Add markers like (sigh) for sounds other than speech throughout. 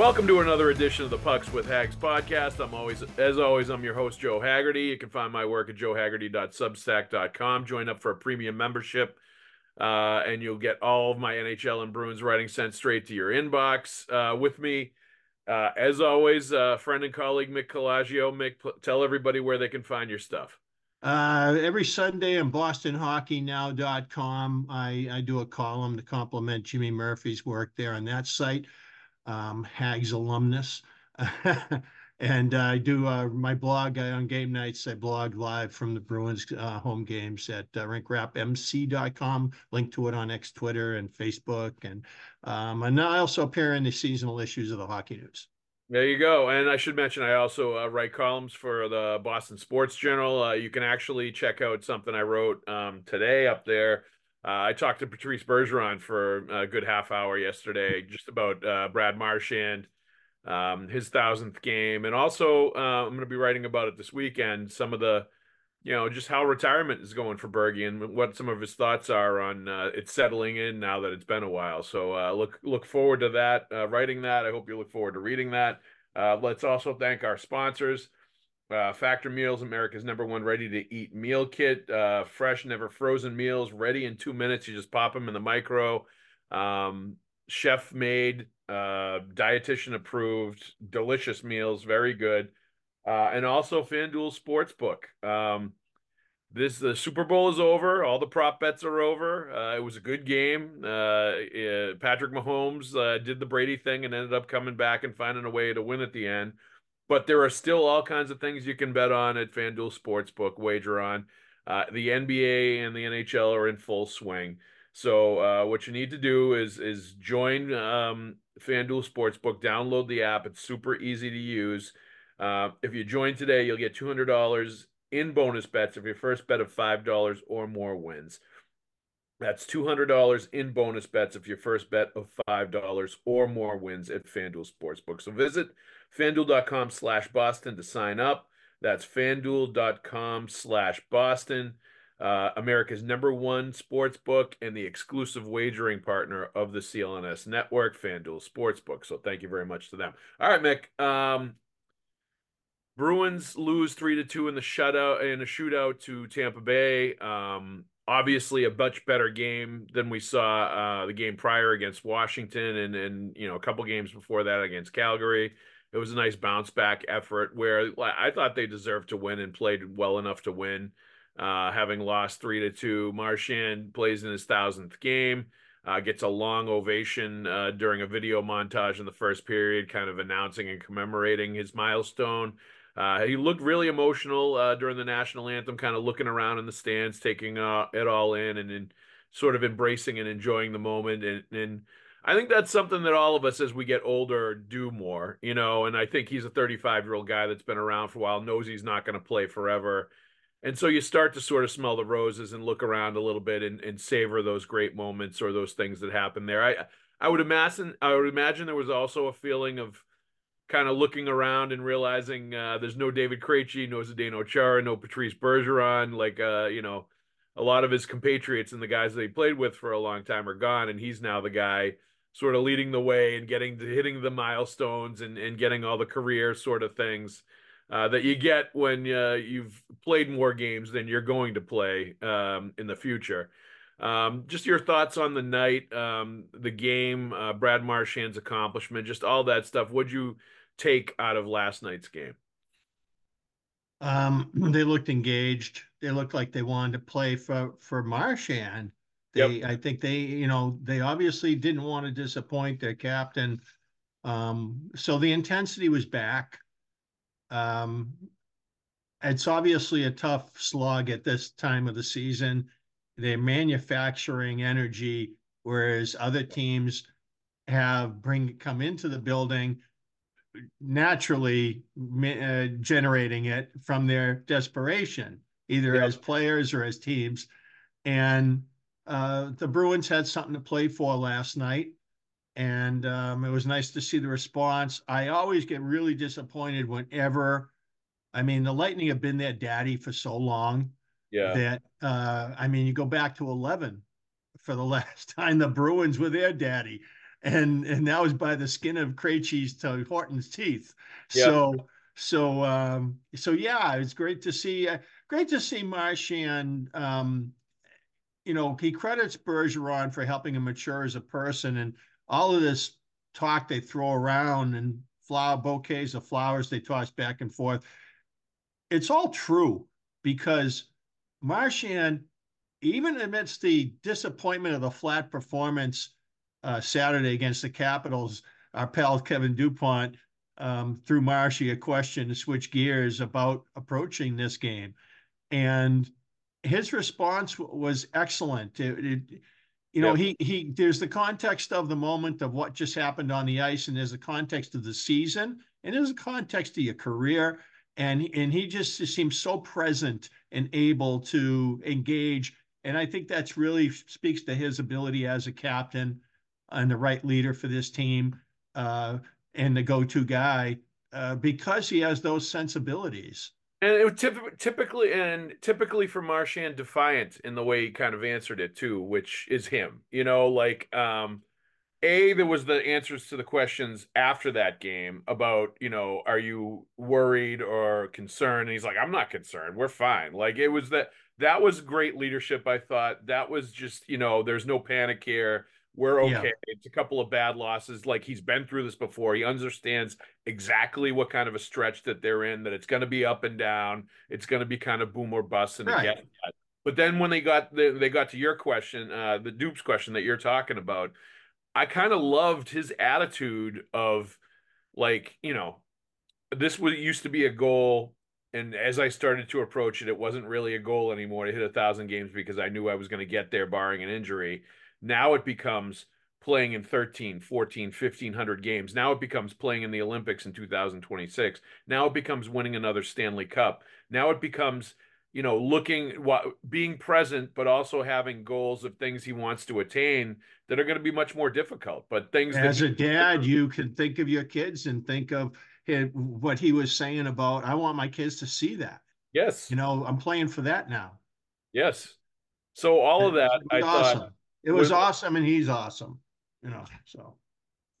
Welcome to another edition of the Pucks with Haggs podcast. I'm always, as always, I'm your host, Joe Haggerty. You can find my work at joehaggerty.substack.com. Join up for a premium membership, uh, and you'll get all of my NHL and Bruins writing sent straight to your inbox. Uh, with me, uh, as always, uh, friend and colleague Mick Colageo. Mick, tell everybody where they can find your stuff. Uh, every Sunday on BostonHockeyNow.com, I, I do a column to compliment Jimmy Murphy's work there on that site um, Haggs alumnus. (laughs) and I do uh, my blog uh, on game nights. I blog live from the Bruins uh, home games at uh, rinkwrapmc.com. Link to it on X, Twitter, and Facebook. And um, and I also appear in the seasonal issues of the Hockey News. There you go. And I should mention, I also uh, write columns for the Boston Sports Journal. Uh, you can actually check out something I wrote um, today up there uh, I talked to Patrice Bergeron for a good half hour yesterday, (laughs) just about uh, Brad Marchand, um, his thousandth game, and also uh, I'm going to be writing about it this weekend. Some of the, you know, just how retirement is going for Bergie and what some of his thoughts are on uh, it settling in now that it's been a while. So uh, look look forward to that. Uh, writing that, I hope you look forward to reading that. let's also thank our sponsors. Uh, Factor Meals, America's number one ready to eat meal kit. Uh, fresh, never frozen meals, ready in two minutes. You just pop them in the micro. Um, chef made, uh, dietitian approved, delicious meals, very good. Uh, and also FanDuel Sportsbook. Um, this the Super Bowl is over. All the prop bets are over. Uh, it was a good game. Uh, Patrick Mahomes did the Brady thing and ended up coming back and finding a way to win at the end but there are still all kinds of things you can bet on at FanDuel Sportsbook, wager on. Uh, the NBA and the NHL are in full swing. So uh, what you need to do is is join um, FanDuel Sportsbook. Download the app; it's super easy to use. Uh, if you join today, you'll get two hundred dollars in bonus bets if your first bet of five dollars or more wins. That's two hundred dollars in bonus bets if your first bet of five dollars or more wins at FanDuel Sportsbook. So visit fanduel.com slash Boston to sign up. That's fanduel.com slash Boston, uh, America's number one sports book and the exclusive wagering partner of the CLNS network, FanDuel Sportsbook. So thank you very much to them. All right, Mick. Um, Bruins lose three to two in the shutout in a shootout to Tampa Bay. Um, obviously a much better game than we saw uh, the game prior against Washington and and you know a couple games before that against Calgary it was a nice bounce back effort where I thought they deserved to win and played well enough to win. Uh, having lost three to two, Marchand plays in his thousandth game. Uh, gets a long ovation uh, during a video montage in the first period, kind of announcing and commemorating his milestone. Uh, he looked really emotional uh, during the national anthem, kind of looking around in the stands, taking uh, it all in, and then sort of embracing and enjoying the moment. And, and I think that's something that all of us as we get older do more, you know. And I think he's a 35 year old guy that's been around for a while, knows he's not going to play forever. And so you start to sort of smell the roses and look around a little bit and, and savor those great moments or those things that happen there. I I would imagine I would imagine there was also a feeling of kind of looking around and realizing uh, there's no David Krejci, no Zdeno Chara, no Patrice Bergeron, like uh, you know, a lot of his compatriots and the guys that he played with for a long time are gone, and he's now the guy sort of leading the way and getting to hitting the milestones and, and getting all the career sort of things uh, that you get when uh, you've played more games than you're going to play um, in the future. Um, just your thoughts on the night, um, the game, uh, Brad Marchand's accomplishment, just all that stuff. What'd you take out of last night's game? Um, (clears throat) they looked engaged. They looked like they wanted to play for for Marchand. They, yep. I think they, you know, they obviously didn't want to disappoint their captain. Um, so the intensity was back. Um, it's obviously a tough slog at this time of the season. they're manufacturing energy, whereas other teams have bring come into the building naturally uh, generating it from their desperation, either yep. as players or as teams. And uh, the Bruins had something to play for last night. And um, it was nice to see the response. I always get really disappointed whenever, I mean, the Lightning have been their daddy for so long. Yeah. That, uh, I mean, you go back to 11 for the (laughs) last time the Bruins were their daddy and and that was by the skin of Krejci's to Horton's teeth. Yeah. So so um, so yeah, it's great to see uh, great to see Marchand. Um, you know, he credits Bergeron for helping him mature as a person, and all of this talk they throw around and flower bouquets of flowers they toss back and forth. It's all true because Marchand, even amidst the disappointment of the flat performance uh, Saturday against the Capitals, our pal Kevin Dupont um, threw Marshy a question to switch gears about approaching this game, and his response was excellent. It, it, you know, yep. he he there's the context of the moment of what just happened on the ice, and there's the context of the season, and there's the context of your career, and and he just seems so present and able to engage, and I think that's really speaks to his ability as a captain and the right leader for this team uh, and the go-to guy uh, because he has those sensibilities. And it typ- typically, and typically for Marchand, defiant in the way he kind of answered it too, which is him. You know, like um, a there was the answers to the questions after that game about you know are you worried or concerned? And he's like i'm not concerned. We're fine. Like it was that that was great leadership i thought. That was just you know there's no panic here we're okay. Yeah. It's a couple of bad losses. Like he's been through this before. He understands exactly what kind of a stretch that they're in, that it's going to be up and down. It's going to be kind of boom or bust. And right. again, but then when they got the, they got to your question, uh, the dupes question that you're talking about, I kind of loved his attitude of like, you know, this was used to be a goal. And as I started to approach it, it wasn't really a goal anymore to hit a thousand games because I knew I was going to get there barring an injury now it becomes playing in 13, 14, 1500 games. Now it becomes playing in the Olympics in 2026. Now it becomes winning another Stanley Cup. Now it becomes, you know, looking what being present but also having goals of things he wants to attain that are going to be much more difficult. But things As a dad, you can think of your kids and think of what he was saying about I want my kids to see that. Yes. You know, I'm playing for that now. Yes. So all of that I awesome. thought it was awesome, and he's awesome. You know, so.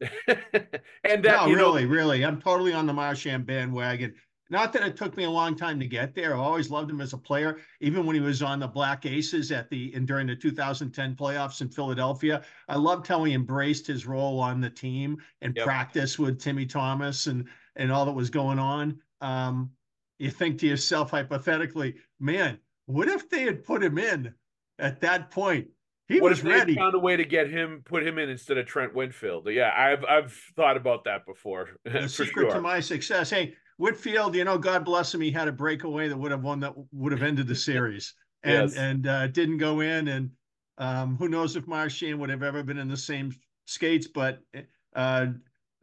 (laughs) and that, no, really, know, really, I'm totally on the Marchand bandwagon. Not that it took me a long time to get there. I always loved him as a player, even when he was on the Black Aces at the and during the 2010 playoffs in Philadelphia. I loved how he embraced his role on the team and yep. practice with Timmy Thomas and and all that was going on. Um, you think to yourself hypothetically, man, what if they had put him in at that point? He what was if ready. found a way to get him, put him in instead of Trent Whitfield? Yeah, I've I've thought about that before. (laughs) The secret sure. to my success. Hey, Whitfield, you know, God bless him, he had a breakaway that would have won that would have ended the series, (laughs) and yes. and uh, didn't go in. And um, who knows if Marchand would have ever been in the same skates? But uh,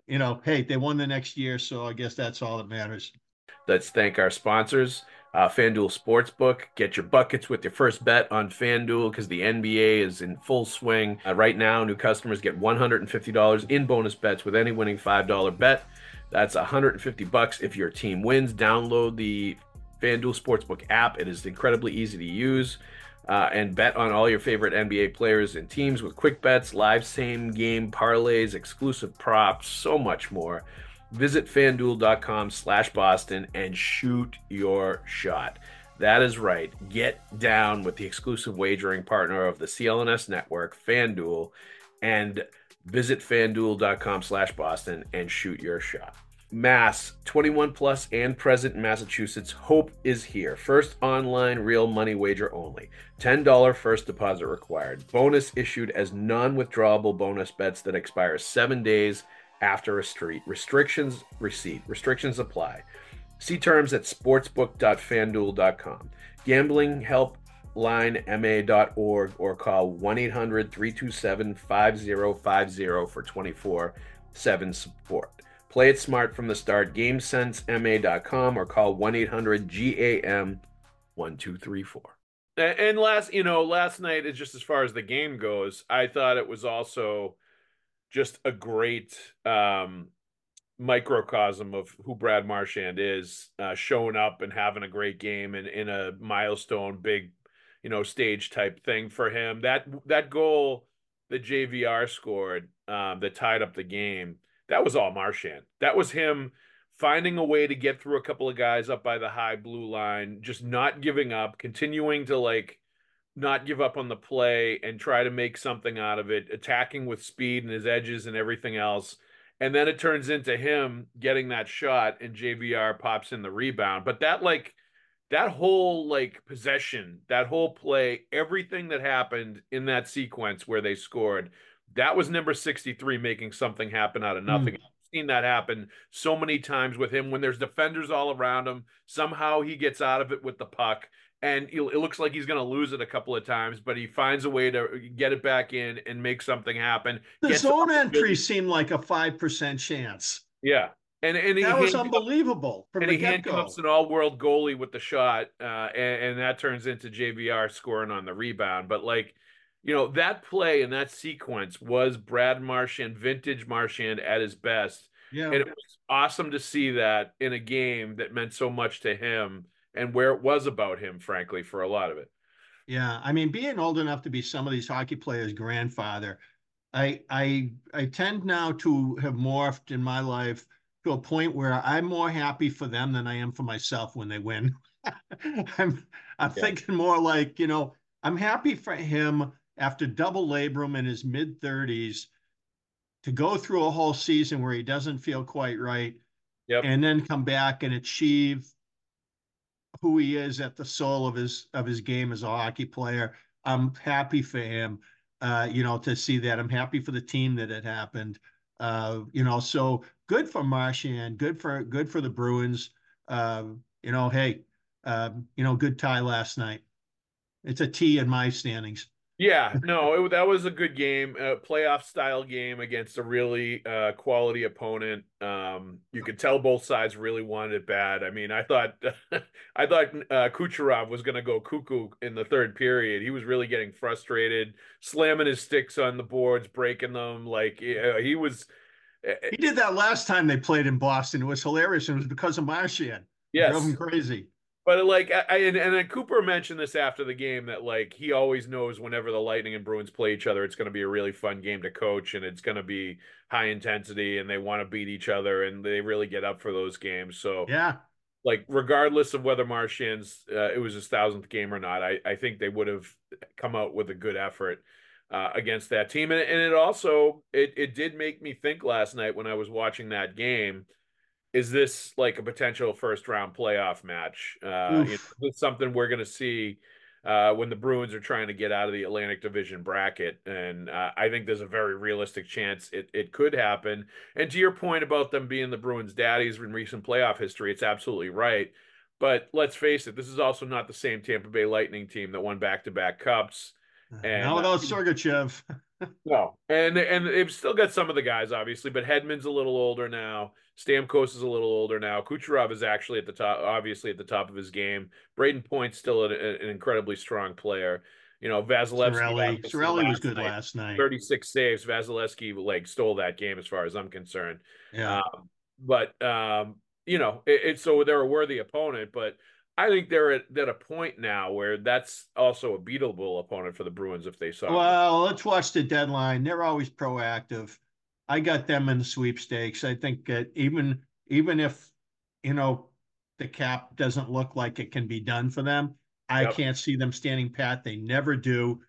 you know, hey, they won the next year, so I guess that's all that matters. Let's thank our sponsors uh, FanDuel Sportsbook. Get your buckets with your first bet on FanDuel because the NBA is in full swing. Uh, right now, new customers get $150 in bonus bets with any winning $5 bet. That's 150 bucks if your team wins. Download the FanDuel Sportsbook app. It is incredibly easy to use. Uh, and bet on all your favorite NBA players and teams with quick bets, live same game parlays, exclusive props, so much more. Visit fanduel.com slash Boston and shoot your shot. That is right. Get down with the exclusive wagering partner of the CLNS network, FanDuel, and visit fanduel.com slash Boston and shoot your shot. Mass 21 plus and present in Massachusetts. Hope is here. First online real money wager only. $10 first deposit required. Bonus issued as non withdrawable bonus bets that expire seven days after a street. Restrictions receipt. Restrictions apply. See terms at sportsbook.fanduel.com. Gambling help BloodLineMA.org or call 1 800 327 5050 for 24 7 support. Play it smart from the start. GameSenseMA.com or call 1 800 GAM 1234. And last, you know, last night is just as far as the game goes. I thought it was also just a great um, microcosm of who Brad Marchand is, uh, showing up and having a great game and in a milestone, big, you know, stage type thing for him. That that goal that JVR scored um, that tied up the game, that was all Marchand. That was him finding a way to get through a couple of guys up by the high blue line, just not giving up, continuing to like not give up on the play and try to make something out of it, attacking with speed and his edges and everything else. And then it turns into him getting that shot and JVR pops in the rebound. But that like that whole like possession, that whole play, everything that happened in that sequence where they scored, that was number 63 making something happen out of nothing. Mm seen that happen so many times with him when there's defenders all around him. Somehow he gets out of it with the puck, and it looks like he's going to lose it a couple of times, but he finds a way to get it back in and make something happen. The zone entry seemed like a five percent chance. Yeah. And, and that was unbelievable. From and he handcuffs an all-world goalie with the shot, uh, and, and that turns into JVR scoring on the rebound. But like, you know, that play and that sequence was Brad Marchand, vintage Marchand at his best. Yeah. And it was awesome to see that in a game that meant so much to him and where it was about him, frankly, for a lot of it. Yeah. I mean, being old enough to be some of these hockey players' grandfather, I I I tend now to have morphed in my life to a point where I'm more happy for them than I am for myself when they win. (laughs) I'm I'm yeah. thinking more like, you know, I'm happy for him after double labrum in his mid 30s to go through a whole season where he doesn't feel quite right yep. and then come back and achieve who he is at the soul of his of his game as a hockey player. I'm happy for him uh, you know to see that. I'm happy for the team that it happened uh, you know so good for marchand good for good for the bruins. Uh, you know hey um, you know good tie last night. It's a t in my standings yeah, no, it, that was a good game, a playoff style game against a really uh, quality opponent. Um, you could tell both sides really wanted it bad. I mean, I thought, (laughs) I thought uh, Kucherov was going to go cuckoo in the third period. He was really getting frustrated, slamming his sticks on the boards, breaking them. Like he was. Eh, eh he did that last time they played in Boston. It was hilarious, and it was because of Marchand. Yes, drove him crazy. But like, I, and, and then Cooper mentioned this after the game that like he always knows whenever the Lightning and Bruins play each other, it's going to be a really fun game to coach, and it's going to be high intensity, and they want to beat each other, and they really get up for those games. So yeah, like regardless of whether Marchand's uh, it was his thousandth game or not, I I think they would have come out with a good effort. Uh, against that team, and, and it also it it did make me think last night when I was watching that game is this like a potential first round playoff match? Uh, you know, something we're going to see uh, when the Bruins are trying to get out of the Atlantic Division bracket, and uh, I think there's a very realistic chance it it could happen. And to your point about them being the Bruins' daddies in recent playoff history, it's absolutely right. But let's face it, this is also not the same Tampa Bay Lightning team that won back to back cups. And now without uh, Sergachev. (laughs) no, and and they've still got some of the guys, obviously, but Hedman's a little older now. Stamkos is a little older now. Kucherov is actually at the top, obviously at the top of his game. Brayden Point's still an, an incredibly strong player. You know, Vasilevskiy. Cirelli was good night, last night. 36 saves. Vasilevskiy like stole that game as far as I'm concerned. Yeah. Um, but um, you know, it's it, so they're a worthy opponent, but I think they're at, at, a point now where that's also a beatable opponent for the Bruins if they saw. Well, let's watch the deadline. They're always proactive. I got them in the sweepstakes. I think that even even if you know the cap doesn't look like it can be done for them, I yep. can't see them standing pat. They never do.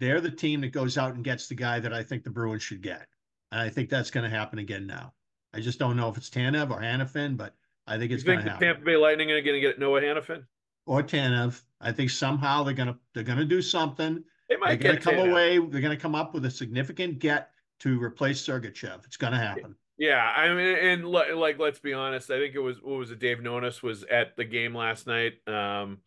They're the team that goes out and gets the guy that I think the Bruins should get. And I think that's going to happen again now. I just don't know if it's Tanev or Hanifin, but I think it's going to happen. Tampa Bay Lightning are going to get Noah Hanifin or Tanev. I think somehow they're going to they're going to do something. They might they're going to come Tanev. away. They're going to come up with a significant get to replace Sergachev. It's going to happen. Yeah, I mean, and like, let's be honest. I think it was what was it? Dave Nonis was at the game last night. Um,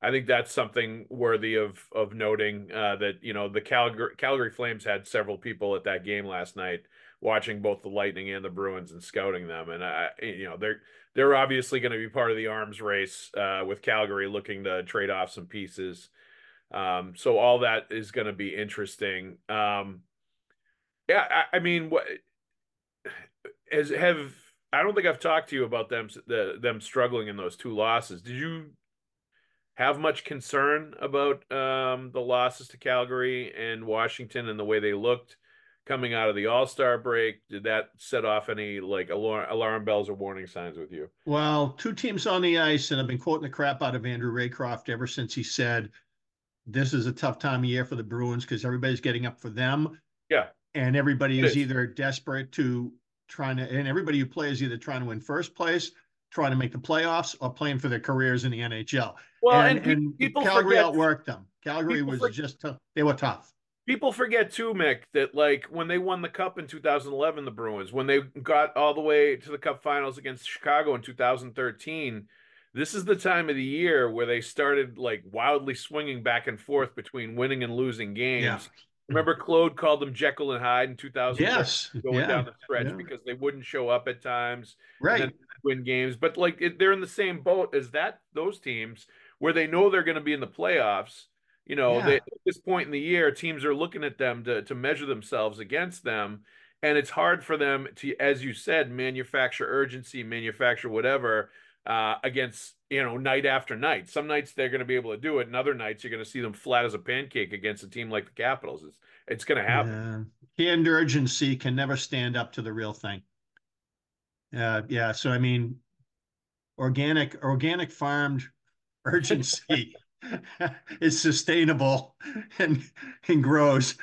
I think that's something worthy of of noting uh, that you know the Calgary Calgary Flames had several people at that game last night watching both the Lightning and the Bruins and scouting them, and I you know they're they're obviously going to be part of the arms race uh, with Calgary looking to trade off some pieces. Um, so all that is going to be interesting. Um, yeah, I, I mean, what has have I don't think I've talked to you about them the, them struggling in those two losses. Did you have much concern about um, the losses to Calgary and Washington and the way they looked coming out of the All Star break? Did that set off any like alarm, alarm bells or warning signs with you? Well, two teams on the ice, and I've been quoting the crap out of Andrew Raycroft ever since he said this is a tough time of year for the Bruins because everybody's getting up for them. Yeah. And everybody is, is either desperate to trying to, and everybody who plays either trying to win first place, trying to make the playoffs, or playing for their careers in the NHL. Well, and, and, and people Calgary forget, outworked them. Calgary was forget, just tough. They were tough. People forget too, Mick, that like when they won the cup in 2011, the Bruins, when they got all the way to the cup finals against Chicago in 2013, this is the time of the year where they started like wildly swinging back and forth between winning and losing games. Yeah. Remember, Claude called them Jekyll and Hyde in 2000. Yes, going yeah. down the stretch yeah. because they wouldn't show up at times, right? win games, but like it, they're in the same boat as that those teams where they know they're going to be in the playoffs. You know, yeah. they, at this point in the year, teams are looking at them to to measure themselves against them, and it's hard for them to, as you said, manufacture urgency, manufacture whatever uh, against you know night after night. Some nights they're going to be able to do it, and other nights you're going to see them flat as a pancake against a team like the Capitals. It's it's going to happen. Yeah. Canned urgency can never stand up to the real thing. Uh, yeah, so I mean, organic organic farmed (laughs) urgency (laughs) is sustainable and and grows.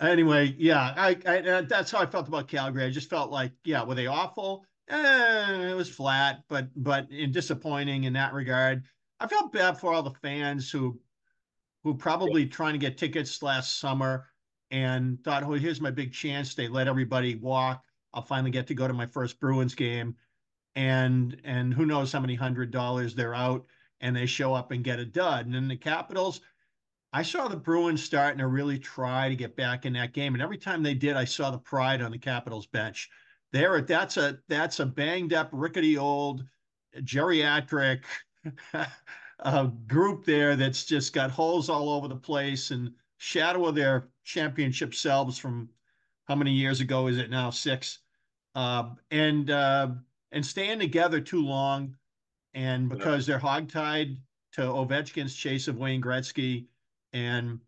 Anyway, yeah, I, I that's how I felt about Calgary. I just felt like, yeah, were they awful? Eh, it was flat, but but in disappointing in that regard. I felt bad for all the fans who who probably trying to get tickets last summer and thought, oh, here's my big chance. They let everybody walk. I'll finally get to go to my first Bruins game. And and who knows how many hundred dollars they're out and they show up and get a dud. And then the Capitals, I saw the Bruins starting to really try to get back in that game. And every time they did, I saw the pride on the Capitals bench there that's a that's a banged up rickety old geriatric (laughs) uh, group there that's just got holes all over the place and shadow of their championship selves from how many years ago is it now six uh, and uh, and staying together too long and because they're hogtied to Ovechkin's chase of Wayne Gretzky and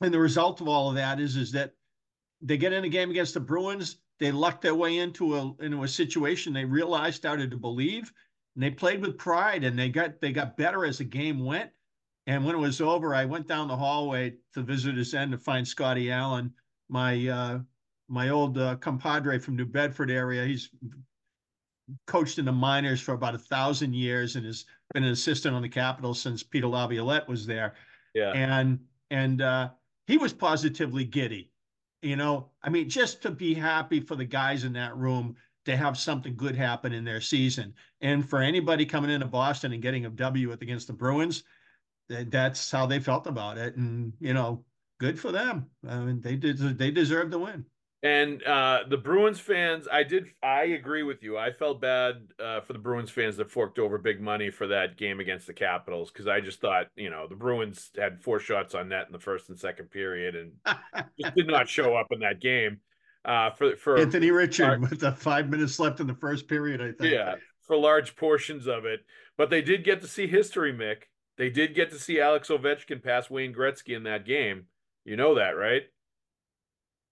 and the result of all of that is is that they get in a game against the Bruins they lucked their way into a into a situation they realized started to believe, and they played with pride, and they got they got better as the game went. And when it was over, I went down the hallway to Visitors End to find Scotty Allen, my uh, my old uh, compadre from New Bedford area. He's coached in the minors for about a thousand years and has been an assistant on the Capitals since Peter Laviolette was there. Yeah, and and uh, he was positively giddy. You know, I mean, just to be happy for the guys in that room to have something good happen in their season. And for anybody coming into Boston and getting a W against the Bruins, that's how they felt about it. And, you know, good for them. I mean, they did, they deserve the win. And uh, the Bruins fans, I did, I agree with you. I felt bad uh, for the Bruins fans that forked over big money for that game against the Capitals because I just thought, you know, the Bruins had four shots on net in the first and second period and (laughs) just did not show up in that game. Uh, for for Anthony Richard with the five minutes left in the first period, I think. Yeah, for large portions of it, but they did get to see history, Mick. They did get to see Alex Ovechkin pass Wayne Gretzky in that game. You know that, right?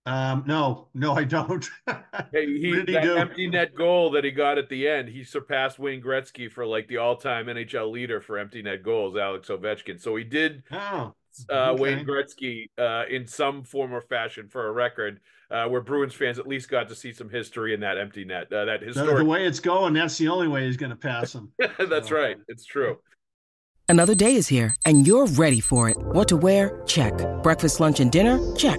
Um, no, no, I don't. (laughs) hey, he, he that do? empty net goal that he got at the end, he surpassed Wayne Gretzky for like the all-time NHL leader for empty net goals, Alex Ovechkin. So he did oh, uh, okay. Wayne Gretzky uh, in some form or fashion for a record. Uh, where Bruins fans at least got to see some history in that empty net. Uh, that historic. The, the, way it's going, that's the only way he's going to pass him. (laughs) that's so. right. It's true. Another day is here, and you're ready for it. What to wear? Check. Breakfast, lunch, and dinner? Check.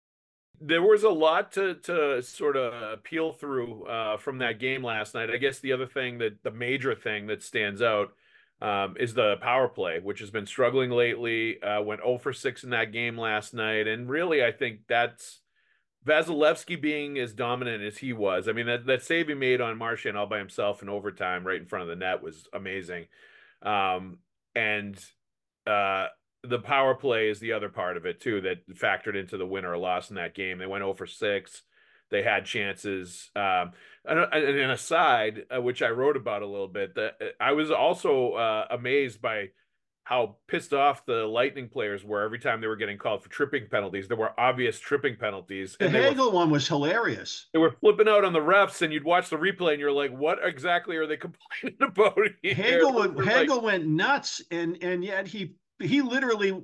There was a lot to, to sort of peel through uh, from that game last night. I guess the other thing that the major thing that stands out um, is the power play, which has been struggling lately. Uh, went 0 for 6 in that game last night. And really, I think that's Vasilevskiy being as dominant as he was. I mean, that, that save he made on Marchand all by himself in overtime right in front of the net was amazing. Um, and uh, the power play is the other part of it, too, that factored into the win or loss in that game. They went 0 for 6. They had chances. Um, and, and an aside, uh, which I wrote about a little bit, that uh, I was also uh, amazed by how pissed off the Lightning players were every time they were getting called for tripping penalties. There were obvious tripping penalties. The Hagel one was hilarious. They were flipping out on the refs, and you'd watch the replay, and you're like, "What exactly are they (laughs) complaining about?" Here? Hagel, went, (laughs) Hagel like, went nuts, and and yet he he literally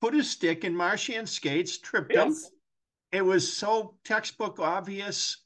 put his stick in Marchand skates, tripped yes. him it was so textbook obvious.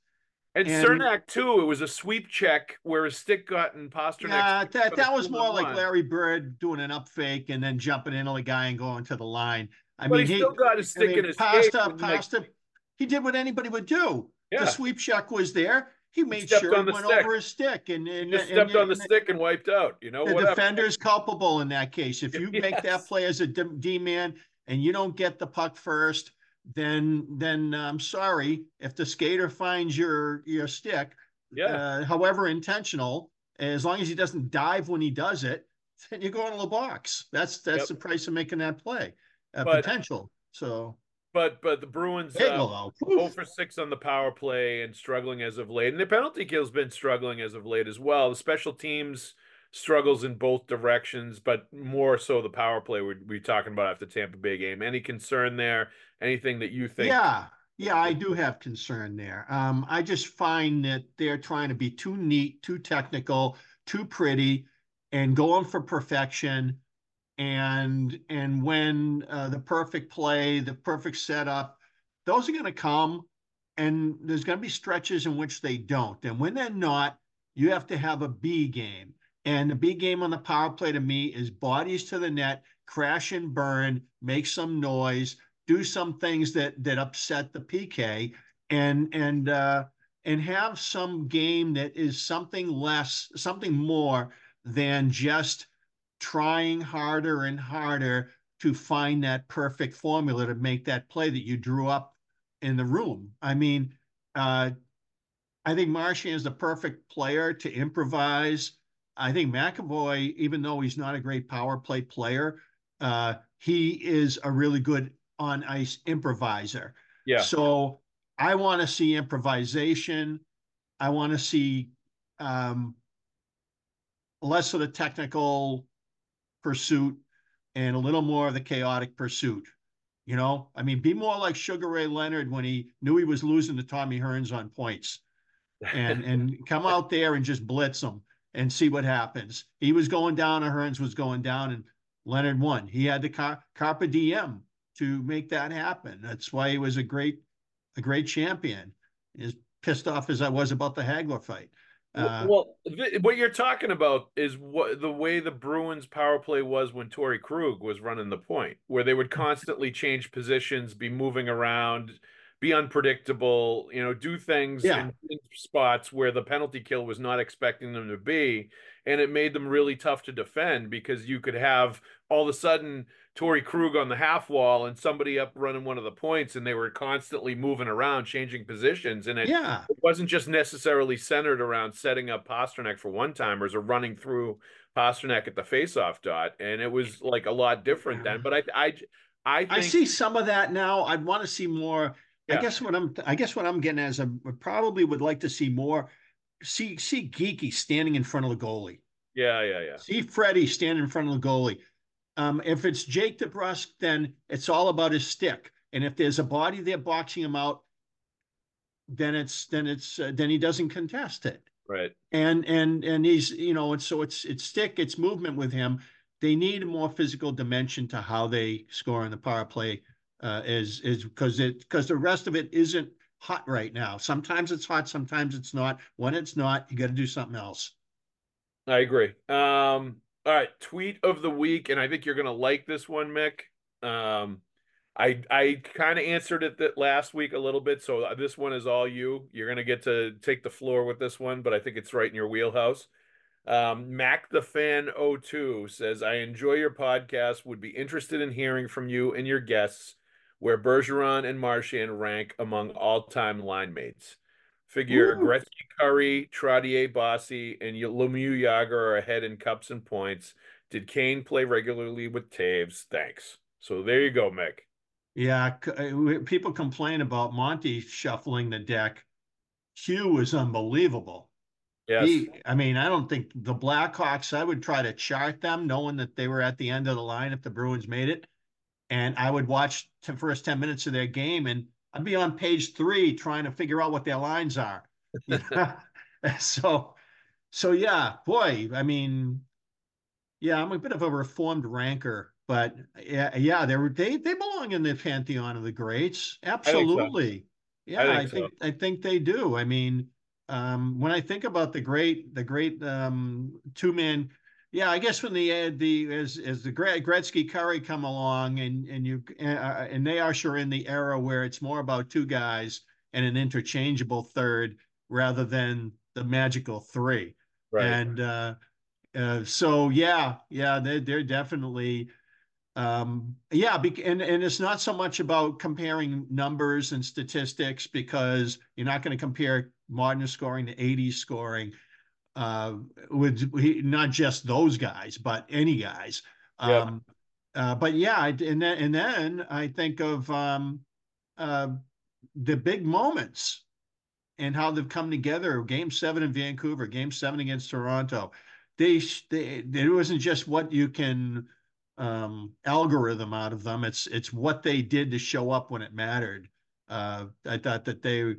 And, and Cernak too. It was a sweep check where his stick got in Pastrnak. Yeah, that, that was more like Larry Bird doing an up fake and then jumping into the guy and going to the line. I but mean, he still got his stick I mean, in his pasta, pasta. Like, he did what anybody would do. Yeah. The sweep check was there. He made he sure he went stick. over his stick and, and he just stepped and, on the and, stick and wiped out. You know, the whatever. defender's culpable in that case. If (laughs) you yes. make that play as a D man and you don't get the puck first, then then I'm sorry if the skater finds your your stick, yeah, uh, however intentional, as long as he doesn't dive when he does it, then you go into the box. That's that's yep. the price of making that play, uh, but, potential. So, but but the Bruins uh, oh for six on the power play and struggling as of late, and the penalty kill's been struggling as of late as well. The special teams struggles in both directions, but more so the power play we're, we're talking about after Tampa Bay game. Any concern there? Anything that you think? Yeah, yeah, I do have concern there. Um, I just find that they're trying to be too neat, too technical, too pretty, and going for perfection. And and when uh, the perfect play, the perfect setup, those are going to come, and there's going to be stretches in which they don't. And when they're not, you have to have a B game and the B game on the power play to me is bodies to the net, crash and burn, make some noise, do some things that that upset the PK, and and uh, and have some game that is something less, something more than just trying harder and harder to find that perfect formula to make that play that you drew up in the room. I mean, uh, I think Marchand is the perfect player to improvise I think McAvoy, even though he's not a great power play player, uh, he is a really good on ice improviser. Yeah. So I want to see improvisation. I want to see um, less of the technical pursuit and a little more of the chaotic pursuit. You know, I mean, be more like Sugar Ray Leonard when he knew he was losing to Tommy Hearns on points, and (laughs) and come out there and just blitz him and see what happens. He was going down, and Hearns was going down, and Leonard won. He had the car- carpe diem to make that happen. That's why he was a great, a great champion. As pissed off as I was about the Hagler fight. Uh, well, th- what you're talking about is what the way the Bruins power play was when Torey Krug was running the point, where they would constantly change positions, be moving around, be unpredictable, you know, do things yeah. in, in, spots where the penalty kill was not expecting them to be. And it made them really tough to defend because you could have all of a sudden Torey Krug on the half wall and somebody up running one of the points, and they were constantly moving around, changing positions. And it, yeah. it wasn't just necessarily centered around setting up Pastrnak for one timers or running through Pastrnak at the faceoff dot. And it was like a lot different then. But I, I, I, think... I see some of that now. I'd want to see more yeah. I guess what I'm I guess what I'm getting as I probably would like to see more see see Geekie standing in front of the goalie. Yeah, yeah, yeah. See Freddie standing in front of the goalie. Um, if it's Jake DeBrusk, then it's all about his stick. And if there's a body there boxing him out, then it's then it's uh, then he doesn't contest it. Right. And and and he's you know and so it's it's stick it's movement with him. They need a more physical dimension to how they score in the power play uh, is is because it because the rest of it isn't hot right now. Sometimes it's hot, sometimes it's not. When it's not, you got to do something else. I agree. Um, all right, tweet of the week, and I think you're gonna like this one, Mick. Um, I I kind of answered it that last week a little bit, so uh, this one is all you. You're gonna get to take the floor with this one, but I think it's right in your wheelhouse. Um, Mac the Fan 02 says, I enjoy your podcast, would be interested in hearing from you and your guests where Bergeron and Marchand rank among all time line mates. Figure Ooh. Gretzky, Kurri, Trottier, Bossy, and Lemieux Jagr are ahead in cups and points. Did Kane play regularly with Toews? Thanks. So there you go, Mick. Yeah, uh, people complain about Monty shuffling the deck. Hugh was unbelievable. Yes. He, I mean, I don't think the Blackhawks, I would try to chart them knowing that they were at the end of the line if the Bruins made it. And I would watch the first 10 minutes of their game and I'd be on page three trying to figure out what their lines are. (laughs) (laughs) so, so yeah, boy, I mean, yeah, I'm a bit of a reformed ranker, but yeah, yeah, they were, they they belong in the pantheon of the greats. Absolutely. Yeah, I think, I think, so. I think they do. I mean, um, when I think about the great the great um, two man, yeah, I guess when the uh, the as as the Gretzky Kurri come along and and you uh, uh, and they usher in the era where it's more about two guys and an interchangeable third rather than the magical three. Right. And uh, uh, so yeah, yeah, they they're definitely um, yeah, and and it's not so much about comparing numbers and statistics because you're not going to compare modern scoring to 80s scoring uh, with he, not just those guys, but any guys. Um, uh, but yeah, and then and then I think of um, uh, the big moments and how they've come together. Game seven in Vancouver, Game seven against Toronto. They, they it wasn't just what you can um, algorithm out of them. It's it's what they did to show up when it mattered. Uh, I thought that they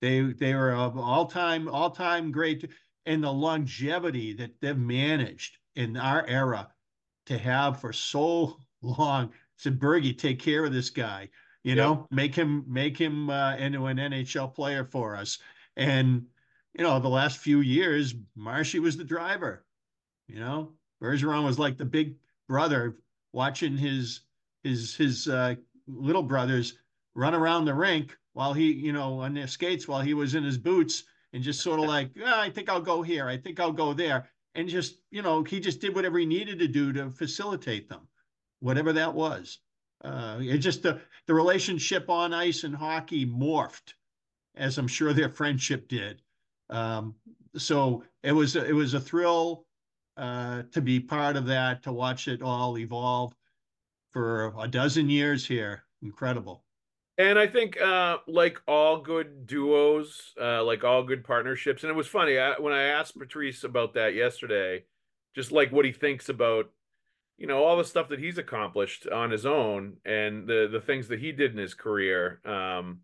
they they were all time all time great, and the longevity that they've managed in our era to have for so long. Said Bergie, take care of this guy. You know, make him make him uh, into an NHL player for us. And you know, the last few years, Marshy was the driver. You know, Bergeron was like the big brother watching his his his uh, little brothers run around the rink while he, you know, on their skates while he was in his boots and just sort of like, oh, I think I'll go here. I think I'll go there. And just, you know, he just did whatever he needed to do to facilitate them, whatever that was. Uh, it just the, the relationship on ice and hockey morphed, as I'm sure their friendship did. Um, so it was it was a thrill uh, to be part of that, to watch it all evolve for a dozen years here. Incredible. And I think, uh, like all good duos, uh, like all good partnerships, and it was funny I, when I asked Patrice about that yesterday, just like what he thinks about, you know, all the stuff that he's accomplished on his own and the the things that he did in his career. Um,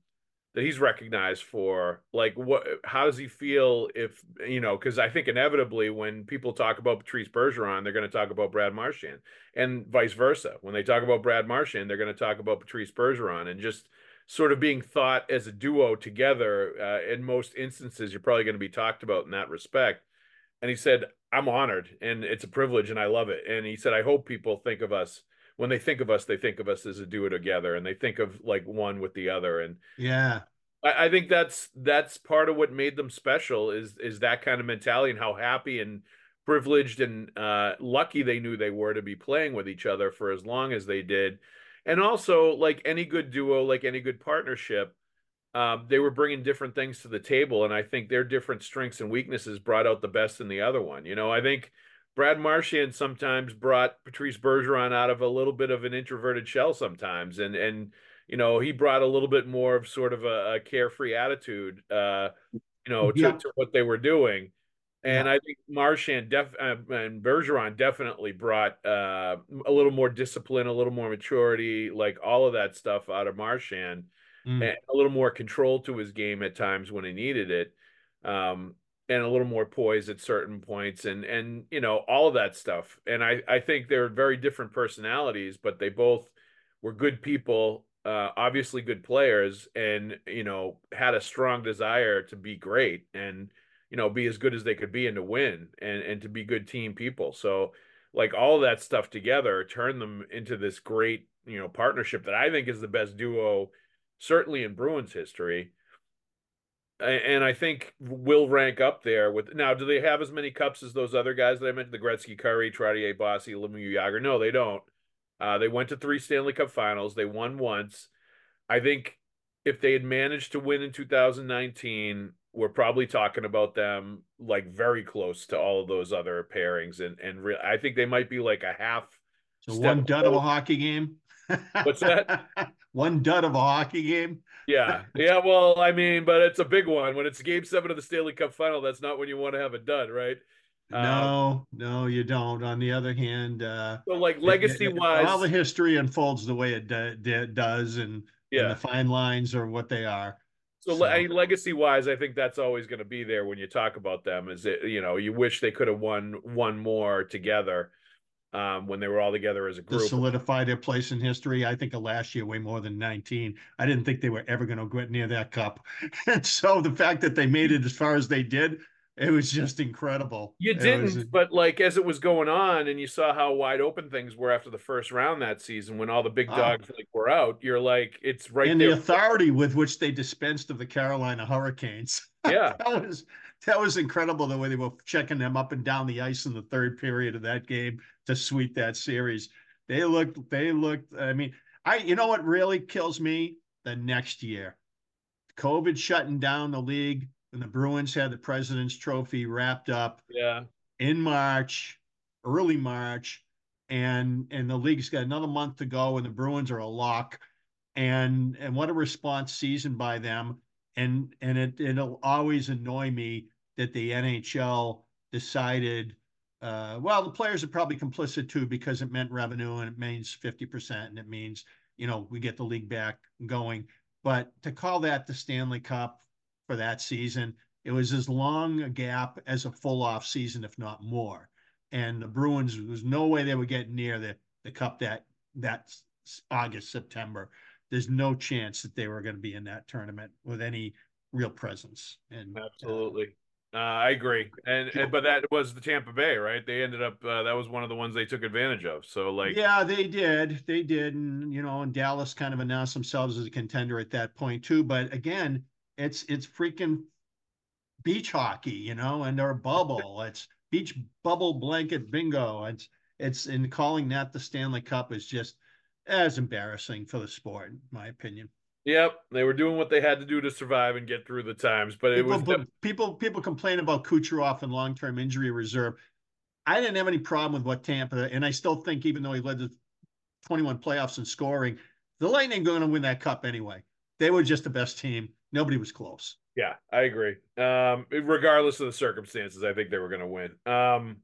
that he's recognized for like what how does he feel if you know because i think inevitably when people talk about patrice bergeron they're going to talk about brad marchand and vice versa when they talk about brad marchand they're going to talk about patrice bergeron and just sort of being thought as a duo together uh, in most instances you're probably going to be talked about in that respect and he said i'm honored and it's a privilege and i love it and he said i hope people think of us when they think of us, they think of us as a duo together, and they think of like one with the other. And yeah, I, I think that's that's part of what made them special is is that kind of mentality and how happy and privileged and uh, lucky they knew they were to be playing with each other for as long as they did. And also, like any good duo, like any good partnership, um, they were bringing different things to the table, and I think their different strengths and weaknesses brought out the best in the other one. You know, I think Brad Marchand sometimes brought Patrice Bergeron out of a little bit of an introverted shell sometimes, and and you know he brought a little bit more of sort of a, a carefree attitude, uh, you know, to, to, what they were doing. And. I think Marchand def- uh, and Bergeron definitely brought uh, a little more discipline, a little more maturity, like all of that stuff out of Marchand, mm. and a little more control to his game at times when he needed it. Um, and a little more poise at certain points and and you know all of that stuff and i i think they're very different personalities but they both were good people uh, obviously good players, and you know had a strong desire to be great and you know be as good as they could be and to win and and to be good team people. So like all that stuff together turned them into this great you know partnership that I think is the best duo certainly in Bruins history. And I think will rank up there with now. Do they have as many cups as those other guys that I mentioned? The Gretzky, Kurri, Trottier, Bossy, Lemieux, Jagr. No, they don't. Uh, they went to three Stanley Cup Finals. They won once. I think if they had managed to win in 2019, we're probably talking about them like very close to all of those other pairings, and and re- I think they might be like a half. So one dud of a hockey game. (laughs) What's that? one dud of a hockey game. Yeah, yeah. Well, I mean, but it's a big one. When it's Game Seven of the Stanley Cup Final, that's not when you want to have a dud, right? No, um, no, you don't. On the other hand, uh, so like legacy wise, all the history unfolds the way it d- does, and, yeah. and the fine lines are what they are. So, so. I mean, legacy wise, I think that's always going to be there when you talk about them. Is it you know you wish they could have won one more together um, when they were all together as a group. To solidify their place in history. I think of last year way more than 19. I didn't think they were ever going to get near that cup. (laughs) And so the fact that they made it as far as they did, it was just incredible. You didn't, was, but like as it was going on, and you saw how wide open things were after the first round that season, when all the big ah. dogs uh, like were out, you're like, it's right. And there. the authority with which they dispensed of the Carolina Hurricanes. (laughs) Yeah, that was that was incredible the way they were checking them up and down the ice in the third period of that game to sweep that series. They looked, they looked, I mean, I, you know what really kills me? The next year, COVID shutting down the league and the Bruins had the President's Trophy wrapped up. Yeah. In March, early March, and and the league's got another month to go, and the Bruins are a lock. And and what a response season by them and and it it'll always annoy me that the NHL decided. Uh, well, the players are probably complicit too because it meant revenue and it means fifty percent, and it means you know we get the league back going. But to call that the Stanley Cup for that season, it was as long a gap as a full off season, if not more. And the Bruins, there was no way they were getting near the the cup that that August September there's no chance that they were going to be in that tournament with any real presence. And uh, absolutely. Uh, I agree, and, and, but that was the Tampa Bay, right? They ended up uh, that was one of the ones they took advantage of. So like, yeah, they did, they did, and you know, and Dallas kind of announced themselves as a contender at that point too. But again, it's it's freaking beach hockey, you know, and their bubble. it's beach bubble blanket bingo. It's it's in calling that the Stanley Cup is just as embarrassing for the sport, in my opinion. Yep, they were doing what they had to do to survive and get through the times, but it people, was people people complain about Kucherov and long term injury reserve. I didn't have any problem with what Tampa, and I still think even though he led the 21 playoffs in scoring, the Lightning going to win that cup anyway. They were just the best team. Nobody was close. Yeah, I agree. Um, regardless of the circumstances, I think they were going to win. Um,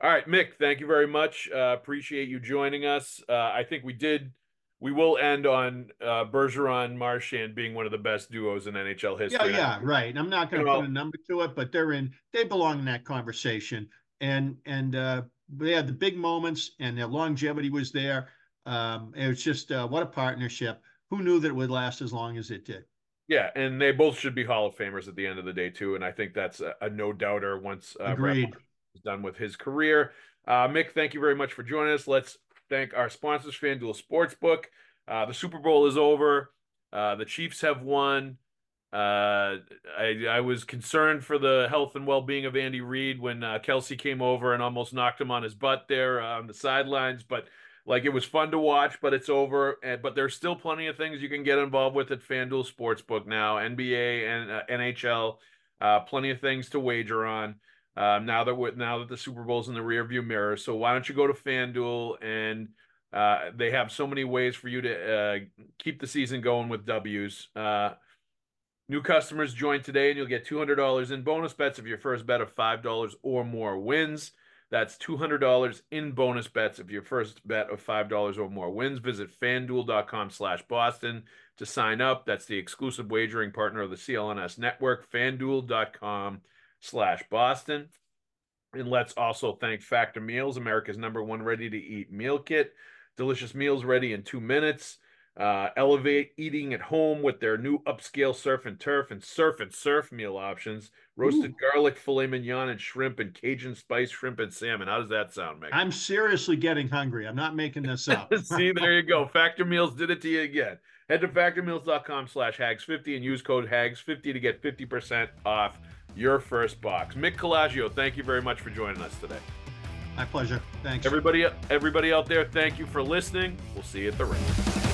all right, Mick, thank you very much. Uh, appreciate you joining us. Uh, I think we did. We will end on uh, Bergeron Marchand being one of the best duos in NHL history. Yeah, yeah, right. I'm not going to put a number to it, but they're in. They belong in that conversation. And and uh, they had the big moments, and their longevity was there. Um, it was just uh, what a partnership. Who knew that it would last as long as it did? Yeah, and they both should be Hall of Famers at the end of the day too. And I think that's a, a no doubter. Once uh, agreed done with his career. Uh, Mick, thank you very much for joining us. Let's thank our sponsors, FanDuel Sportsbook. Uh, the Super Bowl is over. Uh, the Chiefs have won. Uh, I, I was concerned for the health and well being of Andy Reid when uh, Kelce came over and almost knocked him on his butt there on the sidelines. But like it was fun to watch, but it's over. And, but there's still plenty of things you can get involved with at FanDuel Sportsbook now, NBA and uh, NHL. Uh, plenty of things to wager on um, now that now that the Super Bowl's in the rearview mirror. So why don't you go to FanDuel and uh, they have so many ways for you to uh, keep the season going with W's. Uh, new customers join today and you'll get $200 in bonus bets if your first bet of $5 or more wins. That's $200 in bonus bets if your first bet of $5 or more wins. Visit fanduel.com slash Boston to sign up. That's the exclusive wagering partner of the CLNS network, fanduel.com slash Boston. And let's also thank Factor Meals, America's number one ready to eat meal kit. Delicious meals ready in two minutes. Uh, elevate eating at home with their new upscale surf and turf and surf and surf meal options. Roasted Ooh. garlic, filet mignon, and shrimp, and Cajun spice shrimp and salmon. How does that sound, Mick? I'm seriously getting hungry. I'm not making this (laughs) up. See, there you go. Factor Meals did it to you again. Head to factormeals.com slash haggs50 and use code haggs50 to get 50% off your first box. Mick Colageo, thank you very much for joining us today. My pleasure. Thanks. Everybody, everybody out there, thank you for listening. We'll see you at the ring.